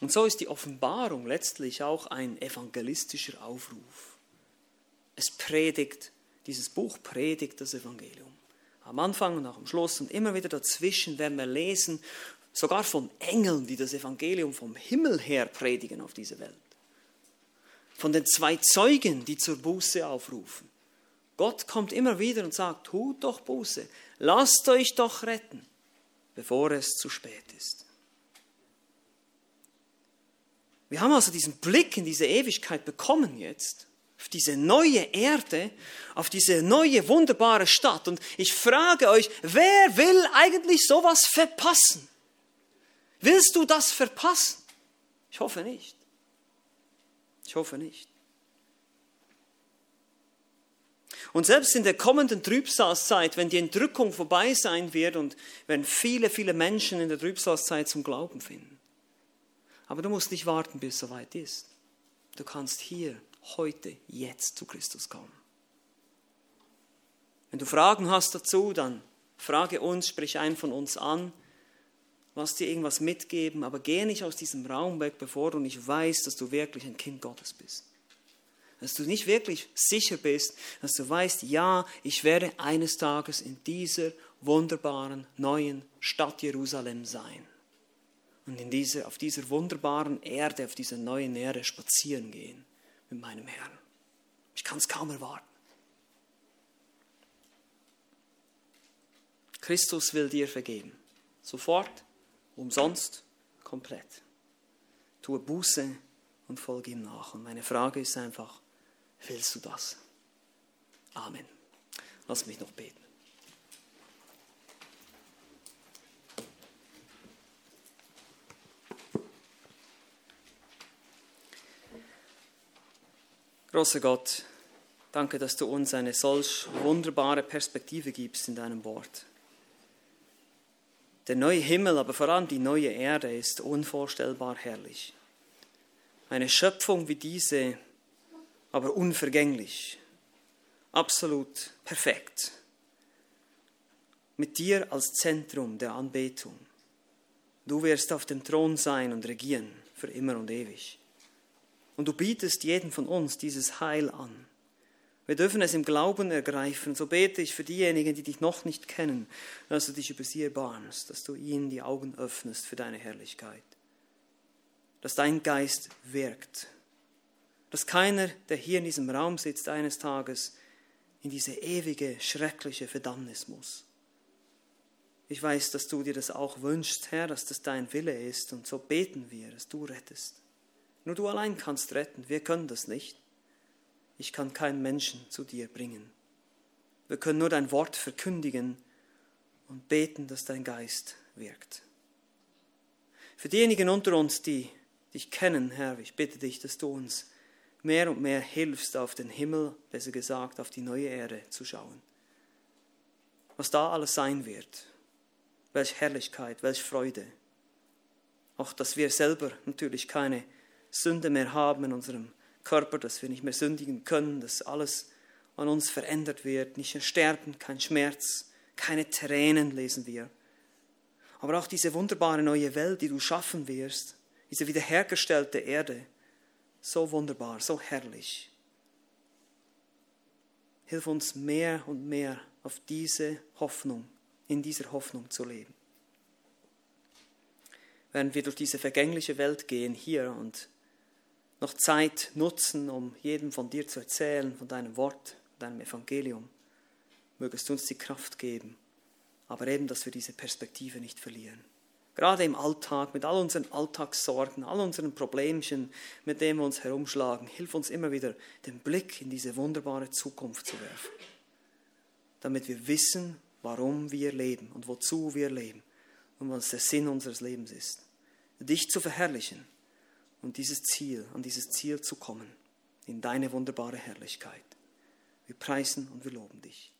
Und so ist die Offenbarung letztlich auch ein evangelistischer Aufruf. Es predigt, dieses Buch predigt das Evangelium. Am Anfang und auch am Schluss und immer wieder dazwischen werden wir lesen, sogar von Engeln, die das Evangelium vom Himmel her predigen auf diese Welt von den zwei Zeugen, die zur Buße aufrufen. Gott kommt immer wieder und sagt, tut doch Buße, lasst euch doch retten, bevor es zu spät ist. Wir haben also diesen Blick in diese Ewigkeit bekommen jetzt, auf diese neue Erde, auf diese neue wunderbare Stadt. Und ich frage euch, wer will eigentlich sowas verpassen? Willst du das verpassen? Ich hoffe nicht. Ich hoffe nicht. Und selbst in der kommenden Trübsalzeit, wenn die Entrückung vorbei sein wird und wenn viele, viele Menschen in der Trübsalzeit zum Glauben finden. Aber du musst nicht warten, bis es soweit ist. Du kannst hier, heute, jetzt zu Christus kommen. Wenn du Fragen hast dazu, dann frage uns, sprich einen von uns an lass dir irgendwas mitgeben, aber geh nicht aus diesem Raum weg, bevor du nicht weißt, dass du wirklich ein Kind Gottes bist. Dass du nicht wirklich sicher bist, dass du weißt, ja, ich werde eines Tages in dieser wunderbaren neuen Stadt Jerusalem sein. Und in dieser, auf dieser wunderbaren Erde, auf dieser neuen Erde spazieren gehen mit meinem Herrn. Ich kann es kaum erwarten. Christus will dir vergeben. Sofort umsonst, komplett. Tue Buße und folge ihm nach. Und meine Frage ist einfach, willst du das? Amen. Lass mich noch beten. Großer Gott, danke, dass du uns eine solch wunderbare Perspektive gibst in deinem Wort. Der neue Himmel, aber vor allem die neue Erde ist unvorstellbar herrlich. Eine Schöpfung wie diese, aber unvergänglich, absolut perfekt. Mit dir als Zentrum der Anbetung. Du wirst auf dem Thron sein und regieren für immer und ewig. Und du bietest jedem von uns dieses Heil an. Wir dürfen es im Glauben ergreifen. So bete ich für diejenigen, die dich noch nicht kennen, dass du dich über sie erbarmst, dass du ihnen die Augen öffnest für deine Herrlichkeit. Dass dein Geist wirkt. Dass keiner, der hier in diesem Raum sitzt, eines Tages in diese ewige, schreckliche Verdammnis muss. Ich weiß, dass du dir das auch wünschst, Herr, dass das dein Wille ist. Und so beten wir, dass du rettest. Nur du allein kannst retten. Wir können das nicht. Ich kann keinen Menschen zu dir bringen. Wir können nur dein Wort verkündigen und beten, dass dein Geist wirkt. Für diejenigen unter uns, die dich kennen, Herr, ich bitte dich, dass du uns mehr und mehr hilfst, auf den Himmel, besser gesagt, auf die neue Erde zu schauen. Was da alles sein wird, welche Herrlichkeit, welche Freude. Auch dass wir selber natürlich keine Sünde mehr haben in unserem Körper, dass wir nicht mehr sündigen können, dass alles an uns verändert wird, nicht mehr sterben, kein Schmerz, keine Tränen lesen wir. Aber auch diese wunderbare neue Welt, die du schaffen wirst, diese wiederhergestellte Erde, so wunderbar, so herrlich. Hilf uns mehr und mehr auf diese Hoffnung, in dieser Hoffnung zu leben. Während wir durch diese vergängliche Welt gehen hier und noch Zeit nutzen, um jedem von dir zu erzählen, von deinem Wort, deinem Evangelium. Mögest du uns die Kraft geben, aber eben, dass wir diese Perspektive nicht verlieren. Gerade im Alltag, mit all unseren Alltagssorgen, all unseren Problemchen, mit denen wir uns herumschlagen, hilf uns immer wieder, den Blick in diese wunderbare Zukunft zu werfen. Damit wir wissen, warum wir leben und wozu wir leben und was der Sinn unseres Lebens ist. Dich zu verherrlichen und dieses Ziel, an dieses Ziel zu kommen, in deine wunderbare Herrlichkeit. Wir preisen und wir loben dich.